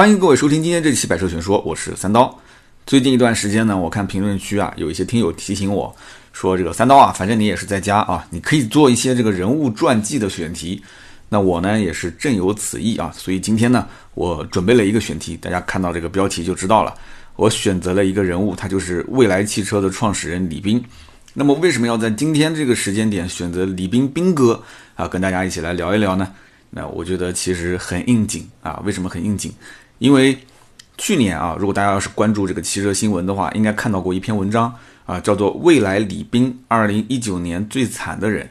欢迎各位收听今天这期《百车全说》，我是三刀。最近一段时间呢，我看评论区啊，有一些听友提醒我说：“这个三刀啊，反正你也是在家啊，你可以做一些这个人物传记的选题。”那我呢也是正有此意啊，所以今天呢，我准备了一个选题，大家看到这个标题就知道了。我选择了一个人物，他就是蔚来汽车的创始人李斌。那么为什么要在今天这个时间点选择李斌斌哥啊，跟大家一起来聊一聊呢？那我觉得其实很应景啊。为什么很应景？因为去年啊，如果大家要是关注这个汽车新闻的话，应该看到过一篇文章啊，叫做《未来李斌二零一九年最惨的人》。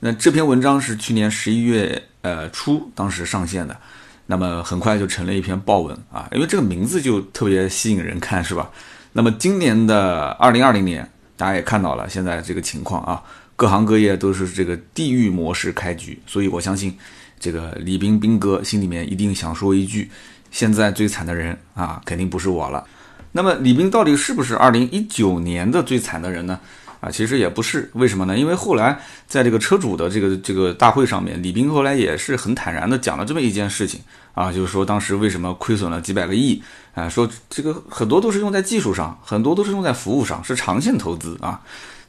那这篇文章是去年十一月呃初当时上线的，那么很快就成了一篇爆文啊，因为这个名字就特别吸引人看，是吧？那么今年的二零二零年。大家也看到了现在这个情况啊，各行各业都是这个地狱模式开局，所以我相信这个李斌斌哥心里面一定想说一句：现在最惨的人啊，肯定不是我了。那么李斌到底是不是二零一九年的最惨的人呢？啊，其实也不是，为什么呢？因为后来在这个车主的这个这个大会上面，李斌后来也是很坦然的讲了这么一件事情啊，就是说当时为什么亏损了几百个亿啊，说这个很多都是用在技术上，很多都是用在服务上，是长线投资啊。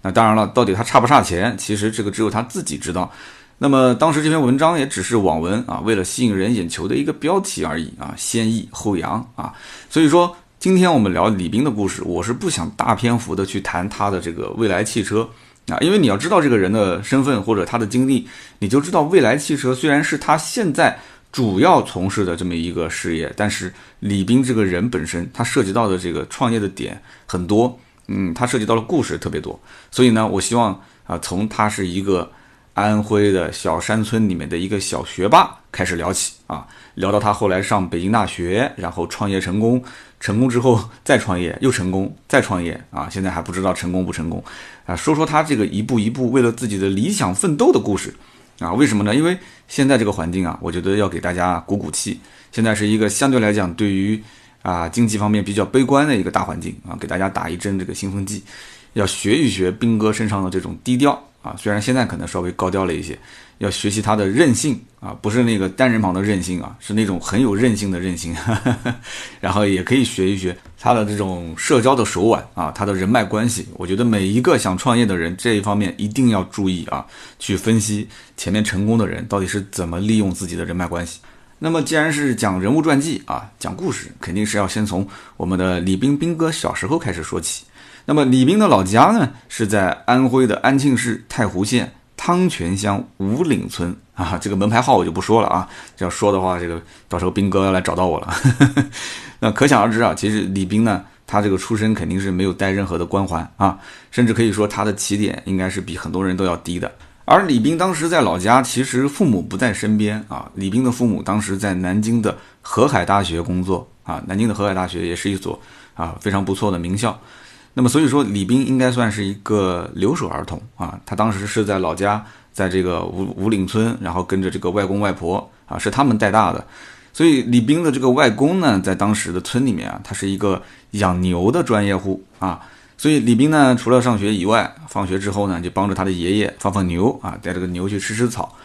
那当然了，到底他差不差钱，其实这个只有他自己知道。那么当时这篇文章也只是网文啊，为了吸引人眼球的一个标题而已啊，先抑后扬啊，所以说。今天我们聊李斌的故事，我是不想大篇幅的去谈他的这个未来汽车啊，因为你要知道这个人的身份或者他的经历，你就知道未来汽车虽然是他现在主要从事的这么一个事业，但是李斌这个人本身，他涉及到的这个创业的点很多，嗯，他涉及到的故事特别多，所以呢，我希望啊，从他是一个安徽的小山村里面的一个小学霸开始聊起啊，聊到他后来上北京大学，然后创业成功。成功之后再创业，又成功再创业啊！现在还不知道成功不成功啊！说说他这个一步一步为了自己的理想奋斗的故事啊！为什么呢？因为现在这个环境啊，我觉得要给大家鼓鼓气。现在是一个相对来讲对于啊经济方面比较悲观的一个大环境啊，给大家打一针这个兴奋剂，要学一学兵哥身上的这种低调啊！虽然现在可能稍微高调了一些。要学习他的韧性啊，不是那个单人旁的韧性啊，是那种很有韧性的韧性。然后也可以学一学他的这种社交的手腕啊，他的人脉关系。我觉得每一个想创业的人这一方面一定要注意啊，去分析前面成功的人到底是怎么利用自己的人脉关系。那么既然是讲人物传记啊，讲故事，肯定是要先从我们的李斌斌哥小时候开始说起。那么李斌的老家呢，是在安徽的安庆市太湖县。汤泉乡五岭村 啊，这个门牌号我就不说了啊，要说的话，这个到时候兵哥要来找到我了。那可想而知啊，其实李斌呢，他这个出身肯定是没有带任何的光环啊，甚至可以说他的起点应该是比很多人都要低的。而李斌当时在老家，其实父母不在身边啊。李斌的父母当时在南京的河海大学工作啊，南京的河海大学也是一所啊非常不错的名校。那么所以说，李斌应该算是一个留守儿童啊。他当时是在老家，在这个五五岭村，然后跟着这个外公外婆啊，是他们带大的。所以李斌的这个外公呢，在当时的村里面啊，他是一个养牛的专业户啊。所以李斌呢，除了上学以外，放学之后呢，就帮着他的爷爷放放牛啊，带这个牛去吃吃草。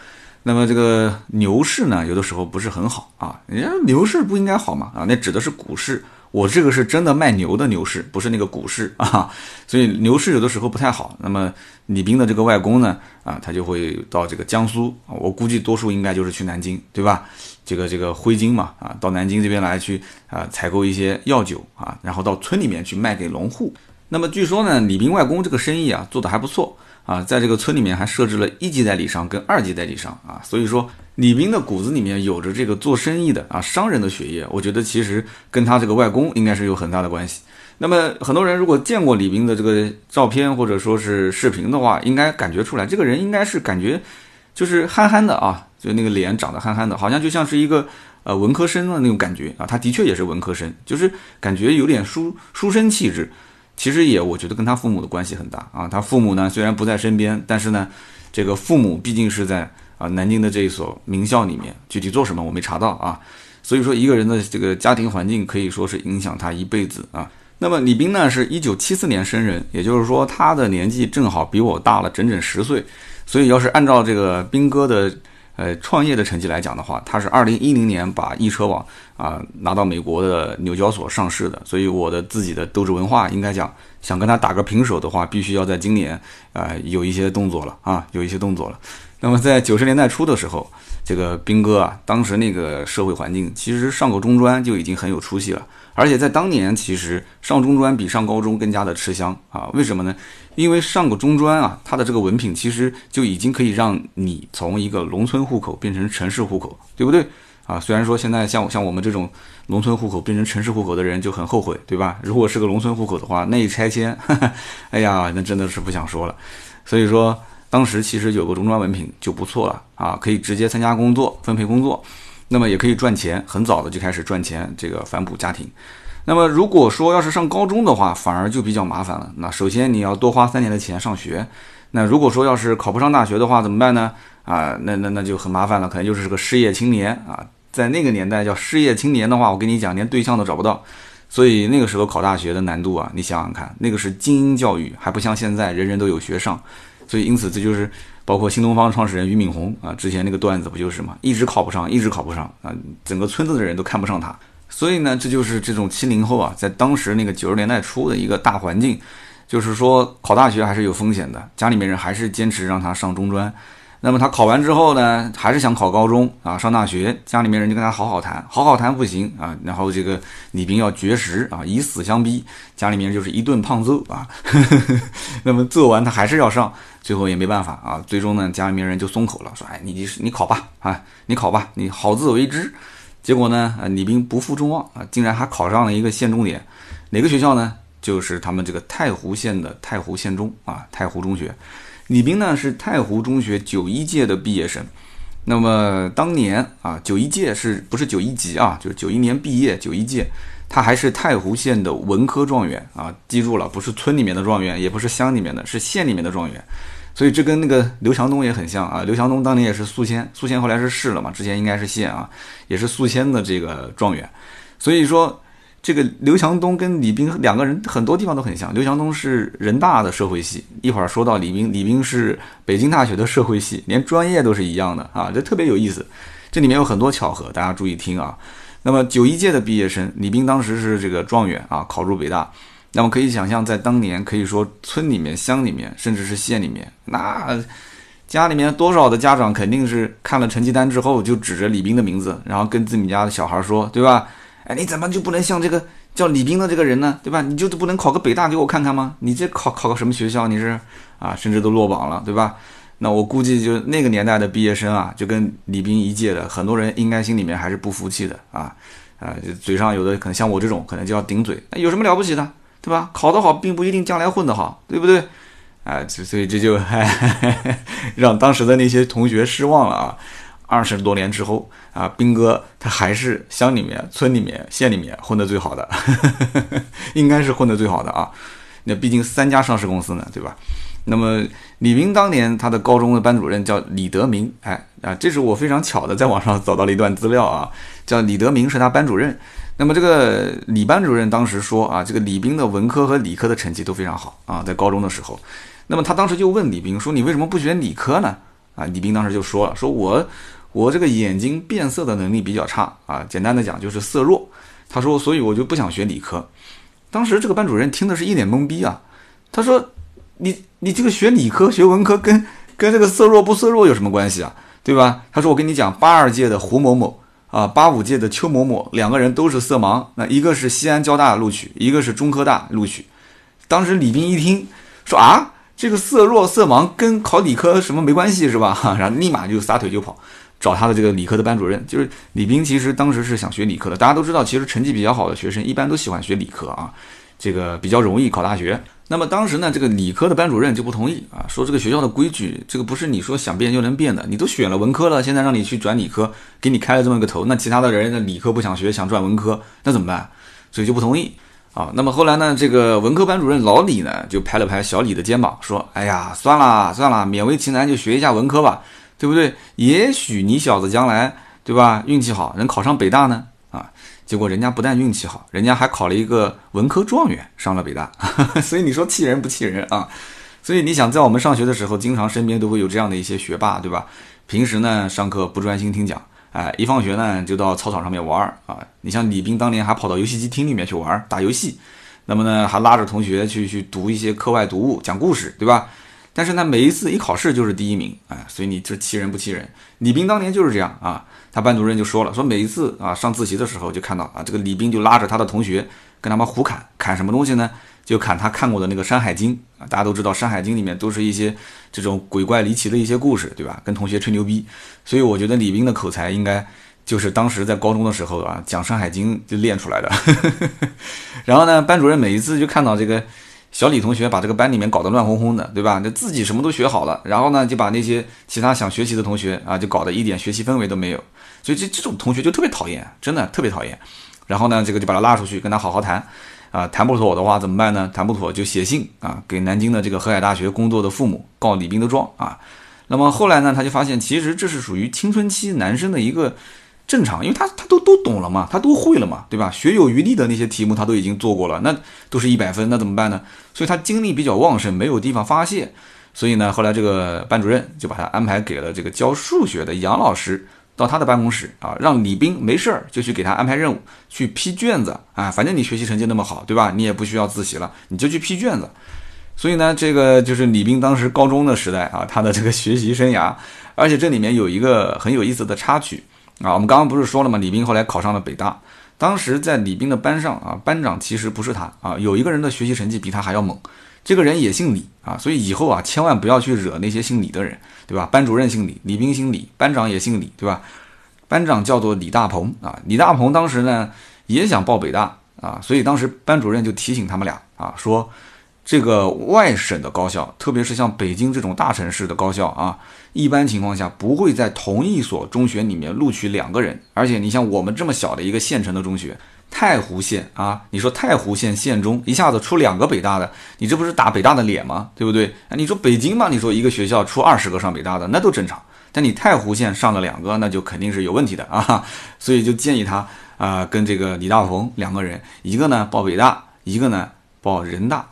那么这个牛市呢，有的时候不是很好啊。人家牛市不应该好嘛啊？那指的是股市。我这个是真的卖牛的牛市，不是那个股市 啊，所以牛市有的时候不太好。那么李斌的这个外公呢，啊，他就会到这个江苏，我估计多数应该就是去南京，对吧？这个这个徽金嘛，啊，到南京这边来去啊，采购一些药酒啊，然后到村里面去卖给农户。那么据说呢，李斌外公这个生意啊做得还不错啊，在这个村里面还设置了一级代理商跟二级代理商啊，所以说。李斌的骨子里面有着这个做生意的啊商人的血液，我觉得其实跟他这个外公应该是有很大的关系。那么很多人如果见过李斌的这个照片或者说是视频的话，应该感觉出来，这个人应该是感觉就是憨憨的啊，就那个脸长得憨憨的，好像就像是一个呃文科生的那种感觉啊。他的确也是文科生，就是感觉有点书书生气质。其实也我觉得跟他父母的关系很大啊。他父母呢虽然不在身边，但是呢这个父母毕竟是在。啊，南京的这一所名校里面，具体做什么我没查到啊。所以说，一个人的这个家庭环境可以说是影响他一辈子啊。那么李斌呢，是一九七四年生人，也就是说他的年纪正好比我大了整整十岁。所以要是按照这个斌哥的呃创业的成绩来讲的话，他是二零一零年把易车网啊拿到美国的纽交所上市的，所以我的自己的斗志文化应该讲想跟他打个平手的话，必须要在今年啊有一些动作了啊，有一些动作了。那么在九十年代初的时候，这个兵哥啊，当时那个社会环境，其实上个中专就已经很有出息了。而且在当年，其实上中专比上高中更加的吃香啊！为什么呢？因为上个中专啊，它的这个文凭其实就已经可以让你从一个农村户口变成城市户口，对不对？啊，虽然说现在像像我们这种农村户口变成城市户口的人就很后悔，对吧？如果是个农村户口的话，那一拆迁，哎呀，那真的是不想说了。所以说，当时其实有个中专文凭就不错了啊，可以直接参加工作，分配工作。那么也可以赚钱，很早的就开始赚钱，这个反哺家庭。那么如果说要是上高中的话，反而就比较麻烦了。那首先你要多花三年的钱上学。那如果说要是考不上大学的话，怎么办呢？啊，那那那就很麻烦了，可能就是个失业青年啊。在那个年代叫失业青年的话，我跟你讲，连对象都找不到。所以那个时候考大学的难度啊，你想想看，那个是精英教育，还不像现在人人都有学上。所以因此这就是。包括新东方创始人俞敏洪啊，之前那个段子不就是嘛，一直考不上，一直考不上啊，整个村子的人都看不上他。所以呢，这就是这种七零后啊，在当时那个九十年代初的一个大环境，就是说考大学还是有风险的，家里面人还是坚持让他上中专。那么他考完之后呢，还是想考高中啊，上大学，家里面人就跟他好好谈，好好谈不行啊，然后这个李斌要绝食啊，以死相逼，家里面就是一顿胖揍啊。那么揍完他还是要上，最后也没办法啊，最终呢，家里面人就松口了，说哎，你你考吧啊，你考吧，你好自为之。结果呢，啊，李斌不负众望啊，竟然还考上了一个县重点，哪个学校呢？就是他们这个太湖县的太湖县中啊，太湖中学。李斌呢是太湖中学九一届的毕业生，那么当年啊九一届是不是九一级啊？就是九一年毕业九一届，他还是太湖县的文科状元啊！记住了，不是村里面的状元，也不是乡里面的，是县里面的状元。所以这跟那个刘强东也很像啊！刘强东当年也是宿迁，宿迁后来是市了嘛，之前应该是县啊，也是宿迁的这个状元。所以说。这个刘强东跟李斌两个人很多地方都很像。刘强东是人大的社会系，一会儿说到李斌，李斌是北京大学的社会系，连专业都是一样的啊，这特别有意思。这里面有很多巧合，大家注意听啊。那么九一届的毕业生，李斌当时是这个状元啊，考入北大。那么可以想象，在当年可以说村里面、乡里面，甚至是县里面，那家里面多少的家长肯定是看了成绩单之后，就指着李斌的名字，然后跟自己家的小孩说，对吧？哎，你怎么就不能像这个叫李斌的这个人呢？对吧？你就不能考个北大给我看看吗？你这考考个什么学校？你是啊，甚至都落榜了，对吧？那我估计就那个年代的毕业生啊，就跟李斌一届的很多人，应该心里面还是不服气的啊啊，嘴上有的可能像我这种，可能就要顶嘴。那有什么了不起的，对吧？考得好并不一定将来混得好，对不对？啊，所以这就 让当时的那些同学失望了啊。二十多年之后啊，兵哥他还是乡里面、村里面、县里面混得最好的，应该是混得最好的啊。那毕竟三家上市公司呢，对吧？那么李斌当年他的高中的班主任叫李德明，哎啊，这是我非常巧的在网上 找到了一段资料啊，叫李德明是他班主任。那么这个李班主任当时说啊，这个李斌的文科和理科的成绩都非常好啊，在高中的时候。那么他当时就问李斌说：“你为什么不选理科呢？”啊，李斌当时就说了：“说我。”我这个眼睛变色的能力比较差啊，简单的讲就是色弱。他说，所以我就不想学理科。当时这个班主任听的是一脸懵逼啊。他说：“你你这个学理科学文科跟跟这个色弱不色弱有什么关系啊？对吧？”他说：“我跟你讲，八二届的胡某某啊，八五届的邱某某两个人都是色盲。那一个是西安交大录取，一个是中科大录取。当时李斌一听说啊，这个色弱色盲跟考理科什么没关系是吧？然后立马就撒腿就跑。”找他的这个理科的班主任，就是李斌。其实当时是想学理科的。大家都知道，其实成绩比较好的学生一般都喜欢学理科啊，这个比较容易考大学。那么当时呢，这个理科的班主任就不同意啊，说这个学校的规矩，这个不是你说想变就能变的。你都选了文科了，现在让你去转理科，给你开了这么个头，那其他的人那理科不想学，想转文科，那怎么办？所以就不同意啊。那么后来呢，这个文科班主任老李呢，就拍了拍小李的肩膀，说：“哎呀，算了算了，勉为其难就学一下文科吧。”对不对？也许你小子将来，对吧？运气好，能考上北大呢？啊，结果人家不但运气好，人家还考了一个文科状元，上了北大。所以你说气人不气人啊？所以你想，在我们上学的时候，经常身边都会有这样的一些学霸，对吧？平时呢，上课不专心听讲哎，一放学呢就到操场上面玩儿啊。你像李斌当年还跑到游戏机厅里面去玩儿打游戏，那么呢还拉着同学去去读一些课外读物、讲故事，对吧？但是呢每一次一考试就是第一名，哎，所以你这气人不气人。李斌当年就是这样啊，他班主任就说了，说每一次啊上自习的时候就看到啊这个李斌就拉着他的同学跟他们胡侃，侃什么东西呢？就侃他看过的那个《山海经》啊，大家都知道《山海经》里面都是一些这种鬼怪离奇的一些故事，对吧？跟同学吹牛逼，所以我觉得李斌的口才应该就是当时在高中的时候啊讲《山海经》就练出来的。然后呢，班主任每一次就看到这个小李同学把这个班里面搞得乱哄哄的，对吧？那自己什么都学好了，然后呢就把那些其他想学习的同学啊就搞得一点学习氛围都没有，所以这这种同学就特别讨厌，真的特别讨厌。然后呢，这个就把他拉出去跟他好好谈。啊，谈不妥的话怎么办呢？谈不妥就写信啊，给南京的这个河海大学工作的父母告李斌的状啊。那么后来呢，他就发现其实这是属于青春期男生的一个正常，因为他他都都懂了嘛，他都会了嘛，对吧？学有余力的那些题目他都已经做过了，那都是一百分，那怎么办呢？所以他精力比较旺盛，没有地方发泄，所以呢，后来这个班主任就把他安排给了这个教数学的杨老师。到他的办公室啊，让李斌没事儿就去给他安排任务，去批卷子啊。反正你学习成绩那么好，对吧？你也不需要自习了，你就去批卷子。所以呢，这个就是李斌当时高中的时代啊，他的这个学习生涯。而且这里面有一个很有意思的插曲啊，我们刚刚不是说了吗？李斌后来考上了北大。当时在李斌的班上啊，班长其实不是他啊，有一个人的学习成绩比他还要猛。这个人也姓李啊，所以以后啊，千万不要去惹那些姓李的人，对吧？班主任姓李，李斌姓李，班长也姓李，对吧？班长叫做李大鹏啊，李大鹏当时呢也想报北大啊，所以当时班主任就提醒他们俩啊，说这个外省的高校，特别是像北京这种大城市的高校啊，一般情况下不会在同一所中学里面录取两个人，而且你像我们这么小的一个县城的中学。太湖县啊，你说太湖县县中一下子出两个北大的，你这不是打北大的脸吗？对不对？啊，你说北京嘛，你说一个学校出二十个上北大的，那都正常。但你太湖县上了两个，那就肯定是有问题的啊。所以就建议他啊，跟这个李大鹏两个人，一个呢报北大，一个呢报人大。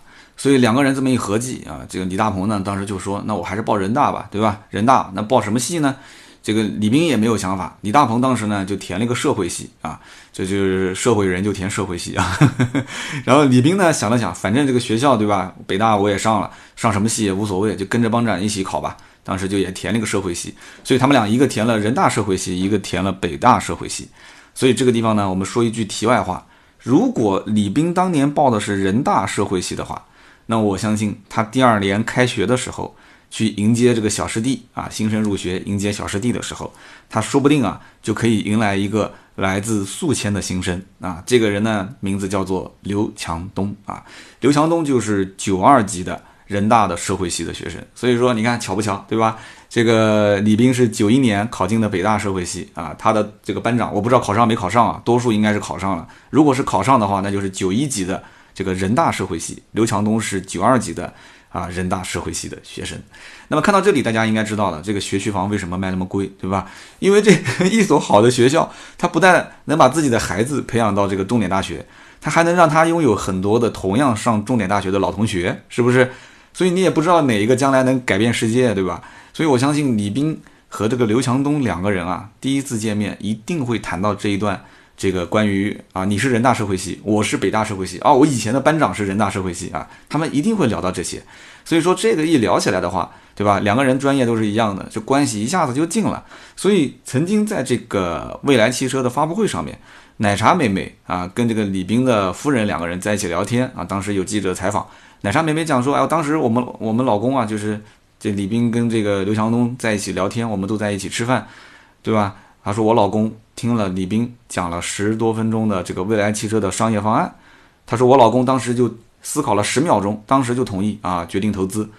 所以两个人这么一合计啊，这个李大鹏呢当时就说，那我还是报人大吧，对吧？人大那报什么系呢？这个李斌也没有想法，李大鹏当时呢就填了一个社会系啊，这就是社会人就填社会系啊。然后李斌呢想了想，反正这个学校对吧，北大我也上了，上什么系也无所谓，就跟着帮长一起考吧。当时就也填了一个社会系，所以他们俩一个填了人大社会系，一个填了北大社会系。所以这个地方呢，我们说一句题外话：如果李斌当年报的是人大社会系的话，那我相信他第二年开学的时候。去迎接这个小师弟啊，新生入学迎接小师弟的时候，他说不定啊就可以迎来一个来自宿迁的新生啊。这个人呢，名字叫做刘强东啊。刘强东就是九二级的人大的社会系的学生。所以说，你看巧不巧，对吧？这个李斌是九一年考进的北大社会系啊。他的这个班长，我不知道考上没考上啊，多数应该是考上了。如果是考上的话，那就是九一级的这个人大社会系。刘强东是九二级的。啊，人大社会系的学生，那么看到这里，大家应该知道了，这个学区房为什么卖那么贵，对吧？因为这 一所好的学校，它不但能把自己的孩子培养到这个重点大学，它还能让他拥有很多的同样上重点大学的老同学，是不是？所以你也不知道哪一个将来能改变世界，对吧？所以我相信李斌和这个刘强东两个人啊，第一次见面一定会谈到这一段。这个关于啊，你是人大社会系，我是北大社会系啊，我以前的班长是人大社会系啊，他们一定会聊到这些，所以说这个一聊起来的话，对吧？两个人专业都是一样的，就关系一下子就近了。所以曾经在这个未来汽车的发布会上面，奶茶妹妹啊，跟这个李斌的夫人两个人在一起聊天啊，当时有记者采访，奶茶妹妹讲说，哎，当时我们我们老公啊，就是这李斌跟这个刘强东在一起聊天，我们都在一起吃饭，对吧？他说：“我老公听了李斌讲了十多分钟的这个未来汽车的商业方案，他说我老公当时就思考了十秒钟，当时就同意啊，决定投资，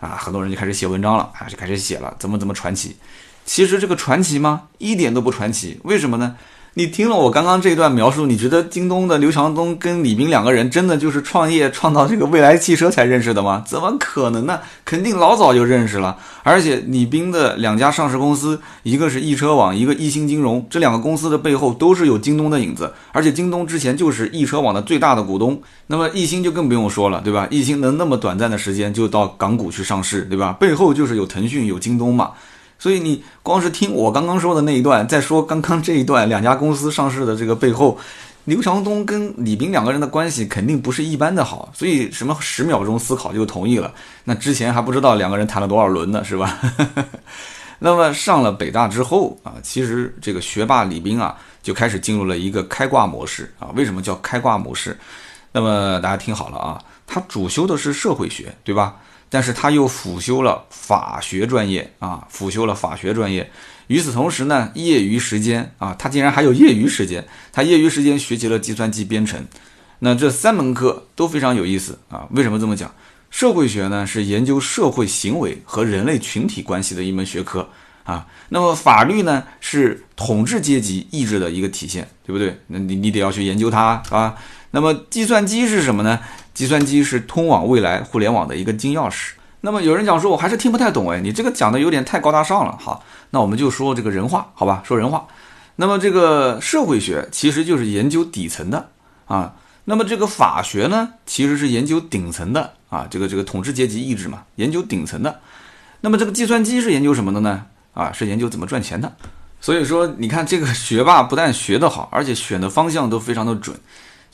啊，很多人就开始写文章了，啊，就开始写了，怎么怎么传奇。其实这个传奇吗？一点都不传奇，为什么呢？”你听了我刚刚这段描述，你觉得京东的刘强东跟李斌两个人真的就是创业创造这个未来汽车才认识的吗？怎么可能呢？肯定老早就认识了。而且李斌的两家上市公司，一个是易车网，一个易鑫金融，这两个公司的背后都是有京东的影子。而且京东之前就是易车网的最大的股东，那么易鑫就更不用说了，对吧？易鑫能那么短暂的时间就到港股去上市，对吧？背后就是有腾讯有京东嘛。所以你光是听我刚刚说的那一段，再说刚刚这一段，两家公司上市的这个背后，刘强东跟李斌两个人的关系肯定不是一般的好。所以什么十秒钟思考就同意了，那之前还不知道两个人谈了多少轮呢，是吧？那么上了北大之后啊，其实这个学霸李斌啊，就开始进入了一个开挂模式啊。为什么叫开挂模式？那么大家听好了啊，他主修的是社会学，对吧？但是他又辅修了法学专业啊，辅修了法学专业。与此同时呢，业余时间啊，他竟然还有业余时间，他业余时间学习了计算机编程。那这三门课都非常有意思啊。为什么这么讲？社会学呢是研究社会行为和人类群体关系的一门学科啊。那么法律呢是统治阶级意志的一个体现，对不对？那你你得要去研究它啊。那么计算机是什么呢？计算机是通往未来互联网的一个金钥匙。那么有人讲说，我还是听不太懂哎，你这个讲的有点太高大上了。好，那我们就说这个人话，好吧，说人话。那么这个社会学其实就是研究底层的啊。那么这个法学呢，其实是研究顶层的啊。这个这个统治阶级意志嘛，研究顶层的。那么这个计算机是研究什么的呢？啊，是研究怎么赚钱的。所以说，你看这个学霸不但学得好，而且选的方向都非常的准。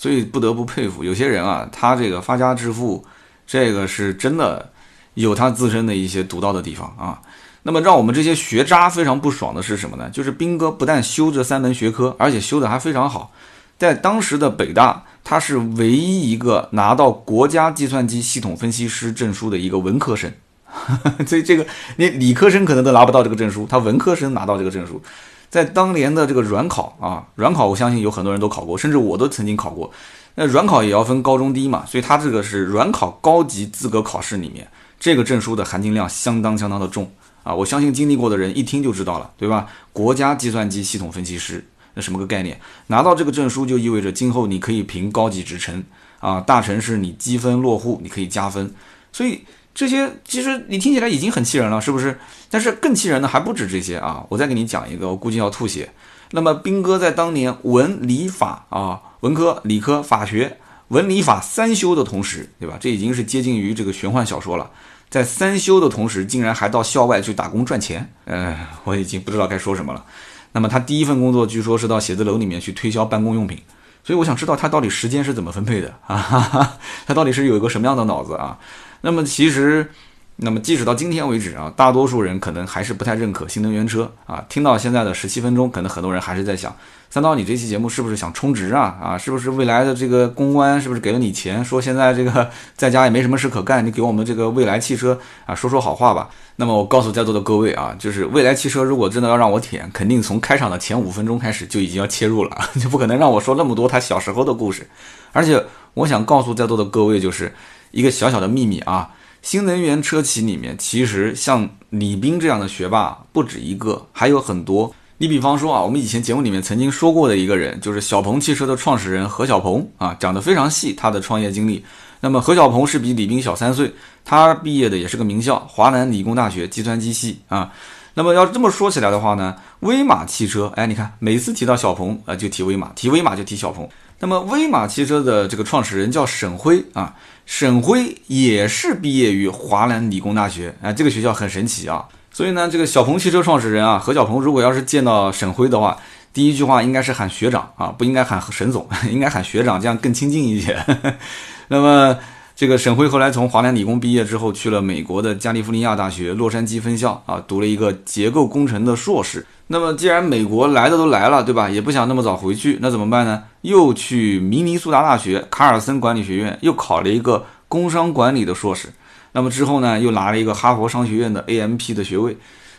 所以不得不佩服有些人啊，他这个发家致富，这个是真的有他自身的一些独到的地方啊。那么让我们这些学渣非常不爽的是什么呢？就是兵哥不但修这三门学科，而且修的还非常好。在当时的北大，他是唯一一个拿到国家计算机系统分析师证书的一个文科生。所以这个你理科生可能都拿不到这个证书，他文科生拿到这个证书。在当年的这个软考啊，软考我相信有很多人都考过，甚至我都曾经考过。那软考也要分高中低嘛，所以它这个是软考高级资格考试里面，这个证书的含金量相当相当的重啊。我相信经历过的人一听就知道了，对吧？国家计算机系统分析师，那什么个概念？拿到这个证书就意味着今后你可以评高级职称啊，大城市你积分落户你可以加分，所以。这些其实你听起来已经很气人了，是不是？但是更气人的还不止这些啊！我再给你讲一个，我估计要吐血。那么兵哥在当年文理法啊，文科、理科、法学、文理法三修的同时，对吧？这已经是接近于这个玄幻小说了。在三修的同时，竟然还到校外去打工赚钱，嗯，我已经不知道该说什么了。那么他第一份工作据说是到写字楼里面去推销办公用品，所以我想知道他到底时间是怎么分配的啊？他到底是有一个什么样的脑子啊？那么其实，那么即使到今天为止啊，大多数人可能还是不太认可新能源车啊。听到现在的十七分钟，可能很多人还是在想：三刀，你这期节目是不是想充值啊？啊，是不是未来的这个公关是不是给了你钱？说现在这个在家也没什么事可干，你给我们这个未来汽车啊说说好话吧。那么我告诉在座的各位啊，就是未来汽车如果真的要让我舔，肯定从开场的前五分钟开始就已经要切入了，就不可能让我说那么多他小时候的故事。而且我想告诉在座的各位就是。一个小小的秘密啊，新能源车企里面其实像李斌这样的学霸不止一个，还有很多。你比方说啊，我们以前节目里面曾经说过的一个人，就是小鹏汽车的创始人何小鹏啊，讲得非常细，他的创业经历。那么何小鹏是比李斌小三岁，他毕业的也是个名校华南理工大学计算机系啊。那么要这么说起来的话呢，威马汽车，哎，你看每次提到小鹏啊，就提威马，提威马就提小鹏。那么威马汽车的这个创始人叫沈辉啊。沈辉也是毕业于华南理工大学，啊，这个学校很神奇啊。所以呢，这个小鹏汽车创始人啊，何小鹏，如果要是见到沈辉的话，第一句话应该是喊学长啊，不应该喊沈总，应该喊学长，这样更亲近一些。那么，这个沈辉后来从华南理工毕业之后，去了美国的加利福尼亚大学洛杉矶分校啊，读了一个结构工程的硕士。那么既然美国来的都来了，对吧？也不想那么早回去，那怎么办呢？又去明尼苏达大学卡尔森管理学院又考了一个工商管理的硕士。那么之后呢，又拿了一个哈佛商学院的 AMP 的学位。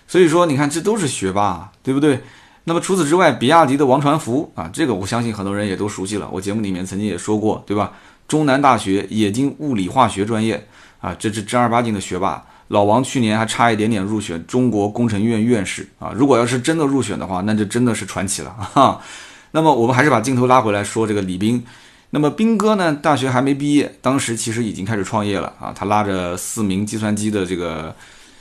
所以说，你看这都是学霸，对不对？那么除此之外，比亚迪的王传福啊，这个我相信很多人也都熟悉了。我节目里面曾经也说过，对吧？中南大学冶金物理化学专业啊，这是正儿八经的学霸。老王去年还差一点点入选中国工程院院士啊！如果要是真的入选的话，那就真的是传奇了哈。那么我们还是把镜头拉回来说这个李斌。那么斌哥呢，大学还没毕业，当时其实已经开始创业了啊。他拉着四名计算机的这个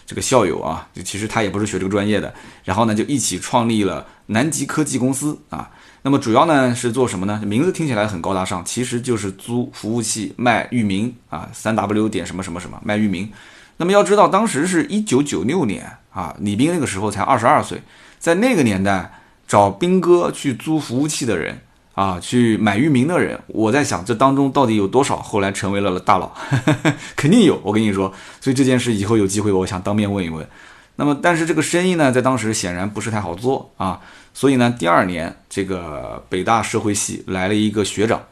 这个校友啊，就其实他也不是学这个专业的，然后呢就一起创立了南极科技公司啊。那么主要呢是做什么呢？名字听起来很高大上，其实就是租服务器卖域名啊，三 W 点什么什么什么卖域名。那么要知道，当时是一九九六年啊，李斌那个时候才二十二岁，在那个年代找兵哥去租服务器的人啊，去买域名的人，我在想这当中到底有多少后来成为了大佬？肯定有，我跟你说。所以这件事以后有机会，我想当面问一问。那么，但是这个生意呢，在当时显然不是太好做啊。所以呢，第二年这个北大社会系来了一个学长，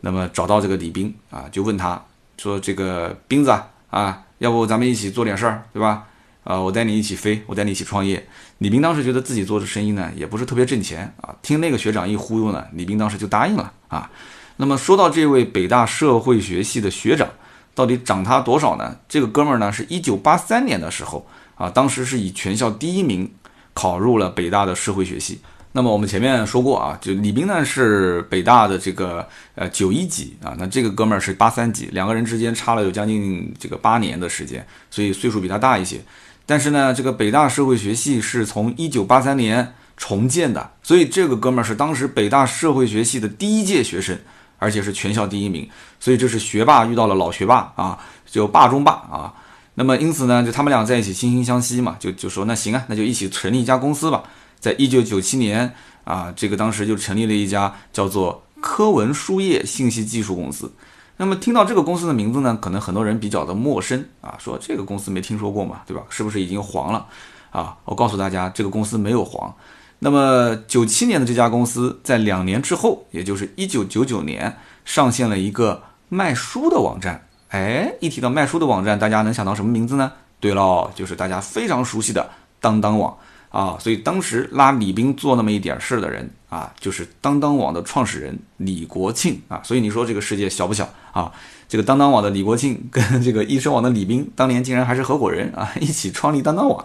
那么找到这个李斌啊，就问他说：“这个斌子啊。”要不咱们一起做点事儿，对吧？啊，我带你一起飞，我带你一起创业。李斌当时觉得自己做的生意呢，也不是特别挣钱啊。听那个学长一忽悠呢，李斌当时就答应了啊。那么说到这位北大社会学系的学长，到底涨他多少呢？这个哥们儿呢，是一九八三年的时候啊，当时是以全校第一名考入了北大的社会学系。那么我们前面说过啊，就李斌呢是北大的这个呃九一级啊，那这个哥们儿是八三级，两个人之间差了有将近这个八年的时间，所以岁数比他大一些。但是呢，这个北大社会学系是从一九八三年重建的，所以这个哥们儿是当时北大社会学系的第一届学生，而且是全校第一名，所以这是学霸遇到了老学霸啊，就霸中霸啊。那么因此呢，就他们俩在一起惺惺相惜嘛，就就说那行啊，那就一起成立一家公司吧。在一九九七年啊，这个当时就成立了一家叫做科文书业信息技术公司。那么听到这个公司的名字呢，可能很多人比较的陌生啊，说这个公司没听说过嘛，对吧？是不是已经黄了啊？我告诉大家，这个公司没有黄。那么九七年的这家公司在两年之后，也就是一九九九年，上线了一个卖书的网站。哎，一提到卖书的网站，大家能想到什么名字呢？对喽，就是大家非常熟悉的当当网。啊，所以当时拉李斌做那么一点事儿的人啊，就是当当网的创始人李国庆啊。所以你说这个世界小不小啊？这个当当网的李国庆跟这个易生网的李斌当年竟然还是合伙人啊，一起创立当当网。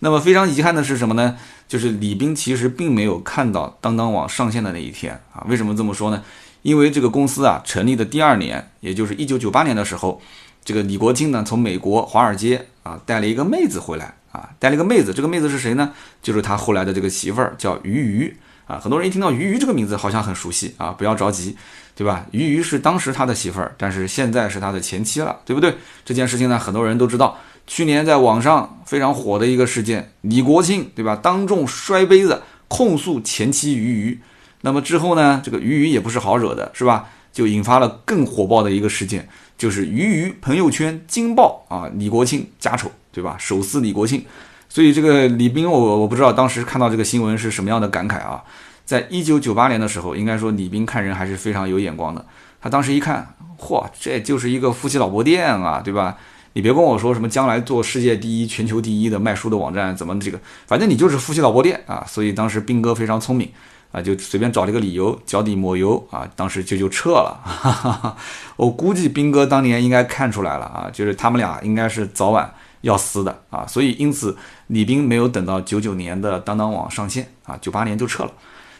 那么非常遗憾的是什么呢？就是李斌其实并没有看到当当网上线的那一天啊。为什么这么说呢？因为这个公司啊成立的第二年，也就是一九九八年的时候，这个李国庆呢从美国华尔街啊带了一个妹子回来。啊，带了一个妹子，这个妹子是谁呢？就是他后来的这个媳妇儿，叫鱼鱼啊。很多人一听到鱼鱼这个名字，好像很熟悉啊。不要着急，对吧？鱼鱼是当时他的媳妇儿，但是现在是他的前妻了，对不对？这件事情呢，很多人都知道。去年在网上非常火的一个事件，李国庆，对吧？当众摔杯子控诉前妻鱼鱼。那么之后呢，这个鱼鱼也不是好惹的，是吧？就引发了更火爆的一个事件，就是鱼鱼朋友圈惊爆啊，李国庆家丑。对吧？手撕李国庆，所以这个李斌，我我不知道当时看到这个新闻是什么样的感慨啊。在一九九八年的时候，应该说李斌看人还是非常有眼光的。他当时一看，嚯，这就是一个夫妻老婆店啊，对吧？你别跟我说什么将来做世界第一、全球第一的卖书的网站，怎么这个，反正你就是夫妻老婆店啊。所以当时斌哥非常聪明啊，就随便找了一个理由，脚底抹油啊，当时就就撤了。哈哈哈我估计斌哥当年应该看出来了啊，就是他们俩应该是早晚。要撕的啊，所以因此李斌没有等到九九年的当当网上线啊，九八年就撤了。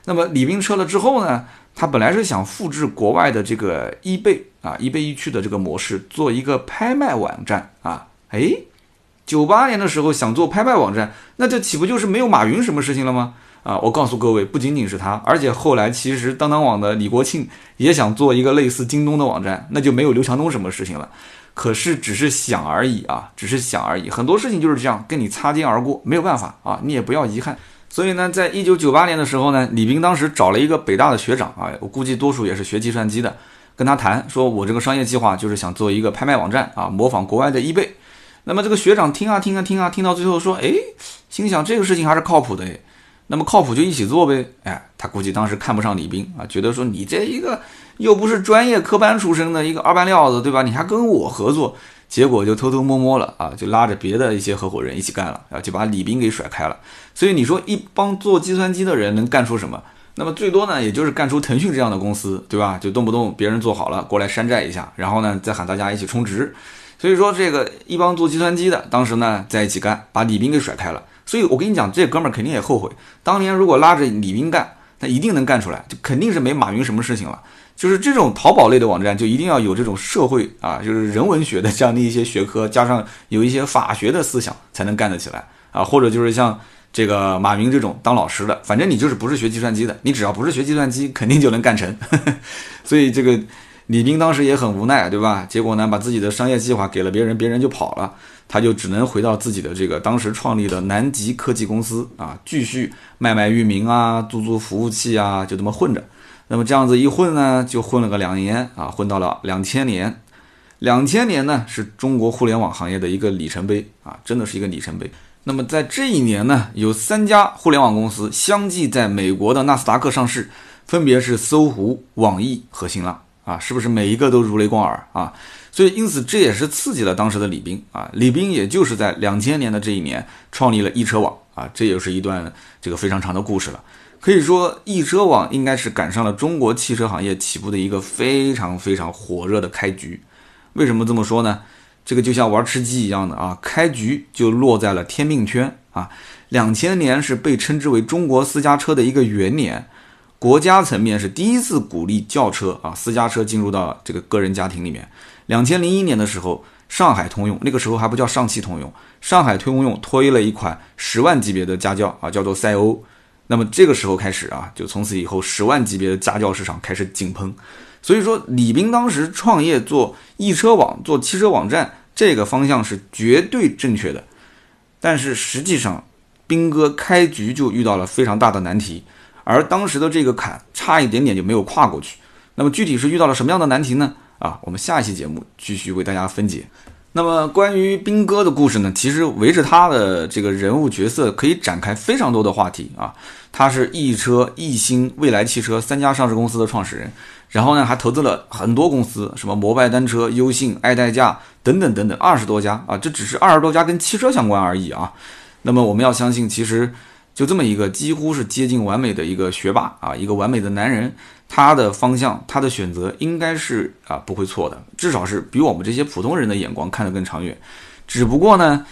那么李斌撤了之后呢，他本来是想复制国外的这个易贝啊，易贝易趣的这个模式，做一个拍卖网站啊。哎，九八年的时候想做拍卖网站，那这岂不就是没有马云什么事情了吗？啊，我告诉各位，不仅仅是他，而且后来其实当当网的李国庆也想做一个类似京东的网站，那就没有刘强东什么事情了。可是只是想而已啊，只是想而已。很多事情就是这样，跟你擦肩而过，没有办法啊，你也不要遗憾。所以呢，在一九九八年的时候呢，李斌当时找了一个北大的学长啊，我估计多数也是学计算机的，跟他谈说，我这个商业计划就是想做一个拍卖网站啊，模仿国外的易贝。那么这个学长听啊听啊听啊，听到最后说，哎，心想这个事情还是靠谱的哎。那么靠谱就一起做呗，哎，他估计当时看不上李斌啊，觉得说你这一个又不是专业科班出身的一个二班料子，对吧？你还跟我合作，结果就偷偷摸摸了啊，就拉着别的一些合伙人一起干了，啊，就把李斌给甩开了。所以你说一帮做计算机的人能干出什么？那么最多呢，也就是干出腾讯这样的公司，对吧？就动不动别人做好了过来山寨一下，然后呢再喊大家一起充值。所以说这个一帮做计算机的，当时呢在一起干，把李斌给甩开了。所以，我跟你讲，这哥们儿肯定也后悔，当年如果拉着李斌干，他一定能干出来，就肯定是没马云什么事情了。就是这种淘宝类的网站，就一定要有这种社会啊，就是人文学的这样的一些学科，加上有一些法学的思想，才能干得起来啊。或者就是像这个马云这种当老师的，反正你就是不是学计算机的，你只要不是学计算机，肯定就能干成。所以这个李斌当时也很无奈，对吧？结果呢，把自己的商业计划给了别人，别人就跑了，他就只能回到自己的这个当时创立的南极科技公司啊，继续卖卖域名啊，租租服务器啊，就这么混着。那么这样子一混呢，就混了个两年啊，混到了两千年。两千年呢，是中国互联网行业的一个里程碑啊，真的是一个里程碑。那么在这一年呢，有三家互联网公司相继在美国的纳斯达克上市，分别是搜狐、网易和新浪啊，是不是每一个都如雷贯耳啊？所以因此这也是刺激了当时的李斌啊，李斌也就是在两千年的这一年创立了易车网啊，这也是一段这个非常长的故事了。可以说，易车网应该是赶上了中国汽车行业起步的一个非常非常火热的开局。为什么这么说呢？这个就像玩吃鸡一样的啊，开局就落在了天命圈啊。两千年是被称之为中国私家车的一个元年，国家层面是第一次鼓励轿车啊私家车进入到这个个人家庭里面。两千零一年的时候，上海通用那个时候还不叫上汽通用，上海通用推了一款十万级别的家轿啊，叫做赛欧。那么这个时候开始啊，就从此以后十万级别的家轿市场开始井喷。所以说，李斌当时创业做易车网、做汽车网站，这个方向是绝对正确的。但是实际上，斌哥开局就遇到了非常大的难题，而当时的这个坎差一点点就没有跨过去。那么具体是遇到了什么样的难题呢？啊，我们下一期节目继续为大家分解。那么关于斌哥的故事呢，其实围着他的这个人物角色可以展开非常多的话题啊。他是易车、易星、未来汽车三家上市公司的创始人。然后呢，还投资了很多公司，什么摩拜单车、优信、爱代驾等等等等，二十多家啊，这只是二十多家跟汽车相关而已啊。那么我们要相信，其实就这么一个几乎是接近完美的一个学霸啊，一个完美的男人，他的方向、他的选择应该是啊不会错的，至少是比我们这些普通人的眼光看得更长远。只不过呢，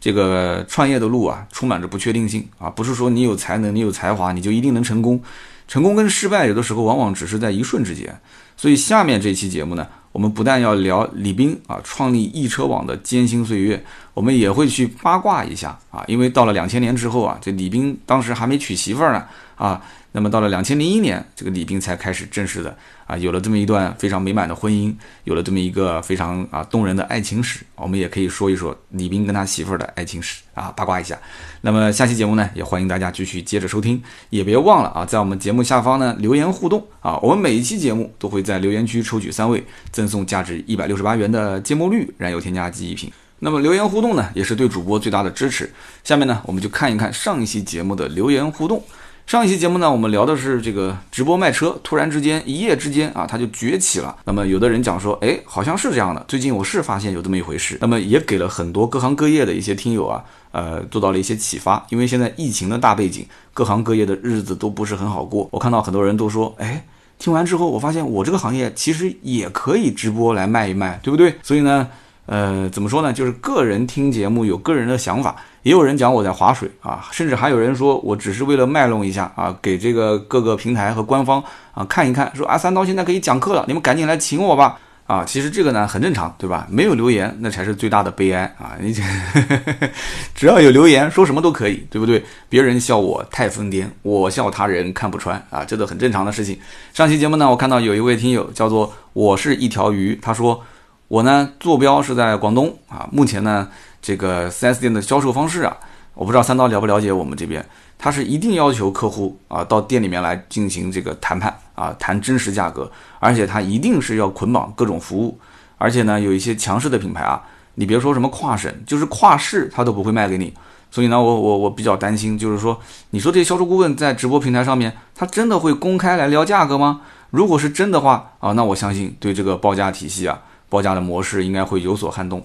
这个创业的路啊，充满着不确定性啊，不是说你有才能、你有才华，你就一定能成功。成功跟失败有的时候往往只是在一瞬之间，所以下面这期节目呢，我们不但要聊李斌啊创立易车网的艰辛岁月，我们也会去八卦一下啊，因为到了两千年之后啊，这李斌当时还没娶媳妇儿呢啊。那么到了两千零一年，这个李斌才开始正式的啊，有了这么一段非常美满的婚姻，有了这么一个非常啊动人的爱情史。我们也可以说一说李斌跟他媳妇儿的爱情史啊，八卦一下。那么下期节目呢，也欢迎大家继续接着收听，也别忘了啊，在我们节目下方呢留言互动啊，我们每一期节目都会在留言区抽取三位，赠送价值一百六十八元的芥末绿燃油添加剂一瓶。那么留言互动呢，也是对主播最大的支持。下面呢，我们就看一看上一期节目的留言互动。上一期节目呢，我们聊的是这个直播卖车，突然之间一夜之间啊，它就崛起了。那么有的人讲说，哎，好像是这样的。最近我是发现有这么一回事。那么也给了很多各行各业的一些听友啊，呃，做到了一些启发。因为现在疫情的大背景，各行各业的日子都不是很好过。我看到很多人都说，哎，听完之后，我发现我这个行业其实也可以直播来卖一卖，对不对？所以呢。呃，怎么说呢？就是个人听节目有个人的想法，也有人讲我在划水啊，甚至还有人说我只是为了卖弄一下啊，给这个各个平台和官方啊看一看，说啊三刀现在可以讲课了，你们赶紧来请我吧啊！其实这个呢很正常，对吧？没有留言那才是最大的悲哀啊！你 只要有留言，说什么都可以，对不对？别人笑我太疯癫，我笑他人看不穿啊，这都很正常的事情。上期节目呢，我看到有一位听友叫做我是一条鱼，他说。我呢，坐标是在广东啊。目前呢，这个 4S 店的销售方式啊，我不知道三刀了不了解我们这边，他是一定要求客户啊到店里面来进行这个谈判啊，谈真实价格，而且他一定是要捆绑各种服务，而且呢，有一些强势的品牌啊，你别说什么跨省，就是跨市他都不会卖给你。所以呢，我我我比较担心，就是说，你说这些销售顾问在直播平台上面，他真的会公开来聊价格吗？如果是真的话啊，那我相信对这个报价体系啊。报价的模式应该会有所撼动。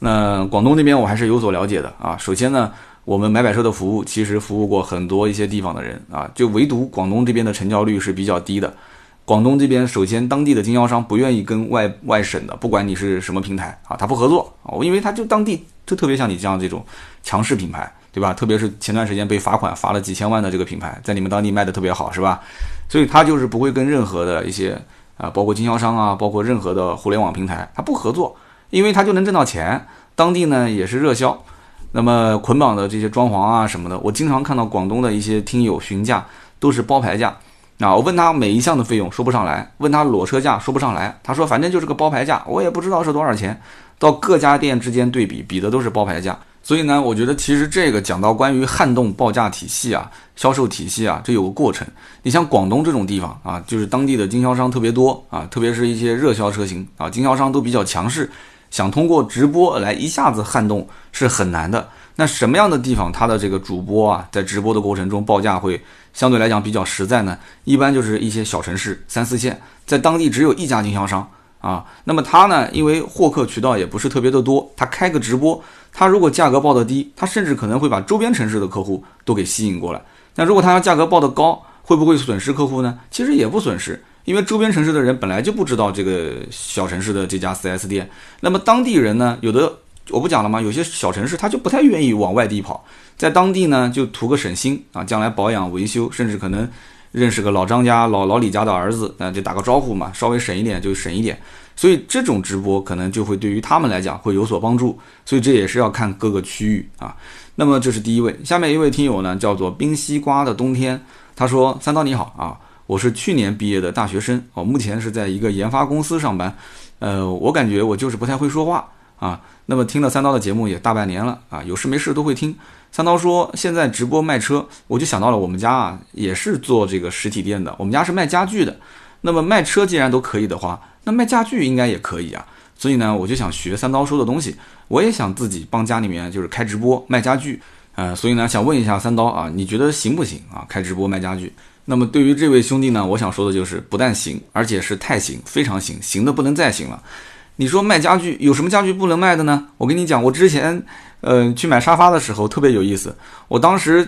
那广东那边我还是有所了解的啊。首先呢，我们买百车的服务其实服务过很多一些地方的人啊，就唯独广东这边的成交率是比较低的。广东这边首先当地的经销商不愿意跟外外省的，不管你是什么平台啊，他不合作啊，因为他就当地就特别像你这样这种强势品牌，对吧？特别是前段时间被罚款罚了几千万的这个品牌，在你们当地卖的特别好，是吧？所以他就是不会跟任何的一些。啊，包括经销商啊，包括任何的互联网平台，它不合作，因为它就能挣到钱。当地呢也是热销，那么捆绑的这些装潢啊什么的，我经常看到广东的一些听友询价都是包牌价，啊，我问他每一项的费用说不上来，问他裸车价说不上来，他说反正就是个包牌价，我也不知道是多少钱。到各家店之间对比，比的都是包牌价。所以呢，我觉得其实这个讲到关于撼动报价体系啊、销售体系啊，这有个过程。你像广东这种地方啊，就是当地的经销商特别多啊，特别是一些热销车型啊，经销商都比较强势，想通过直播来一下子撼动是很难的。那什么样的地方，它的这个主播啊，在直播的过程中报价会相对来讲比较实在呢？一般就是一些小城市、三四线，在当地只有一家经销商啊。那么他呢，因为获客渠道也不是特别的多，他开个直播。他如果价格报的低，他甚至可能会把周边城市的客户都给吸引过来。那如果他要价格报的高，会不会损失客户呢？其实也不损失，因为周边城市的人本来就不知道这个小城市的这家 4S 店。那么当地人呢，有的我不讲了吗？有些小城市他就不太愿意往外地跑，在当地呢就图个省心啊，将来保养维修，甚至可能认识个老张家、老老李家的儿子，那就打个招呼嘛，稍微省一点就省一点。所以这种直播可能就会对于他们来讲会有所帮助，所以这也是要看各个区域啊。那么这是第一位，下面一位听友呢叫做冰西瓜的冬天，他说：“三刀你好啊，我是去年毕业的大学生，我目前是在一个研发公司上班，呃，我感觉我就是不太会说话啊。那么听了三刀的节目也大半年了啊，有事没事都会听。三刀说现在直播卖车，我就想到了我们家啊也是做这个实体店的，我们家是卖家具的。那么卖车既然都可以的话。”那卖家具应该也可以啊，所以呢，我就想学三刀说的东西，我也想自己帮家里面就是开直播卖家具，呃，所以呢，想问一下三刀啊，你觉得行不行啊？开直播卖家具？那么对于这位兄弟呢，我想说的就是不但行，而且是太行，非常行，行的不能再行了。你说卖家具有什么家具不能卖的呢？我跟你讲，我之前呃去买沙发的时候特别有意思，我当时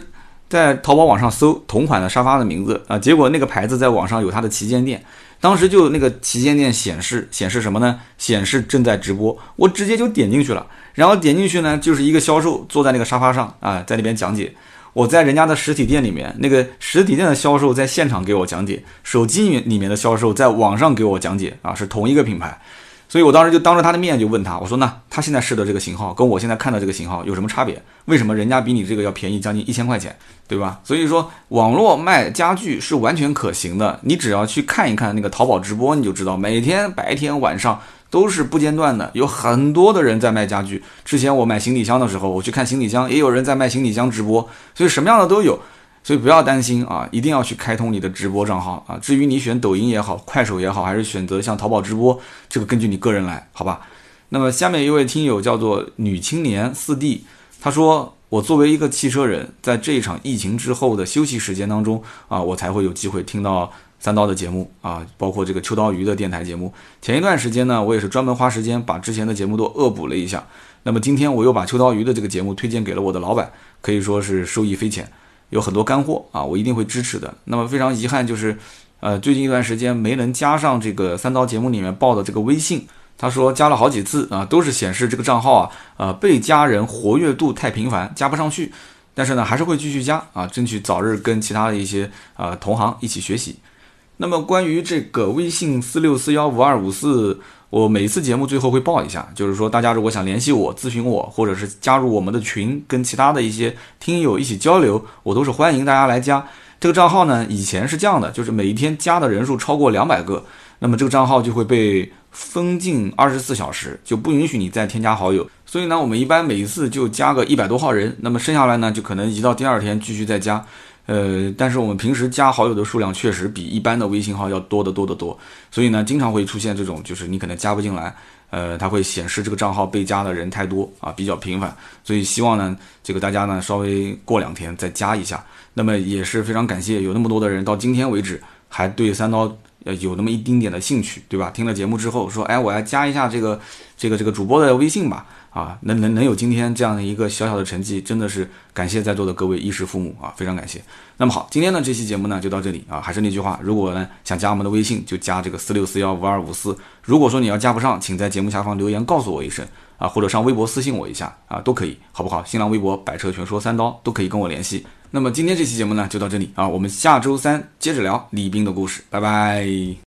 在淘宝网上搜同款的沙发的名字啊，结果那个牌子在网上有它的旗舰店。当时就那个旗舰店显示显示什么呢？显示正在直播，我直接就点进去了，然后点进去呢，就是一个销售坐在那个沙发上啊，在那边讲解。我在人家的实体店里面，那个实体店的销售在现场给我讲解，手机里面的销售在网上给我讲解啊，是同一个品牌。所以我当时就当着他的面就问他，我说那他现在试的这个型号跟我现在看到这个型号有什么差别？为什么人家比你这个要便宜将近一千块钱，对吧？所以说网络卖家具是完全可行的，你只要去看一看那个淘宝直播，你就知道每天白天晚上都是不间断的，有很多的人在卖家具。之前我买行李箱的时候，我去看行李箱，也有人在卖行李箱直播，所以什么样的都有。所以不要担心啊，一定要去开通你的直播账号啊。至于你选抖音也好，快手也好，还是选择像淘宝直播，这个根据你个人来，好吧？那么下面一位听友叫做女青年四弟，他说：“我作为一个汽车人，在这一场疫情之后的休息时间当中啊，我才会有机会听到三刀的节目啊，包括这个秋刀鱼的电台节目。前一段时间呢，我也是专门花时间把之前的节目都恶补了一下。那么今天我又把秋刀鱼的这个节目推荐给了我的老板，可以说是受益匪浅。”有很多干货啊，我一定会支持的。那么非常遗憾就是，呃，最近一段时间没能加上这个三刀节目里面报的这个微信。他说加了好几次啊，都是显示这个账号啊，呃，被加人活跃度太频繁，加不上去。但是呢，还是会继续加啊，争取早日跟其他的一些啊同行一起学习。那么关于这个微信四六四幺五二五四。我每次节目最后会报一下，就是说大家如果想联系我、咨询我，或者是加入我们的群，跟其他的一些听友一起交流，我都是欢迎大家来加。这个账号呢，以前是这样的，就是每一天加的人数超过两百个，那么这个账号就会被封禁二十四小时，就不允许你再添加好友。所以呢，我们一般每一次就加个一百多号人，那么剩下来呢，就可能移到第二天继续再加。呃，但是我们平时加好友的数量确实比一般的微信号要多得多得多，所以呢，经常会出现这种，就是你可能加不进来，呃，它会显示这个账号被加的人太多啊，比较频繁，所以希望呢，这个大家呢稍微过两天再加一下。那么也是非常感谢有那么多的人到今天为止还对三刀呃有那么一丁点的兴趣，对吧？听了节目之后说，哎，我要加一下这个这个这个主播的微信吧。啊，能能能有今天这样的一个小小的成绩，真的是感谢在座的各位衣食父母啊，非常感谢。那么好，今天呢这期节目呢就到这里啊，还是那句话，如果呢想加我们的微信，就加这个四六四幺五二五四。如果说你要加不上，请在节目下方留言告诉我一声啊，或者上微博私信我一下啊，都可以，好不好？新浪微博百车全说三刀都可以跟我联系。那么今天这期节目呢就到这里啊，我们下周三接着聊李斌的故事，拜拜。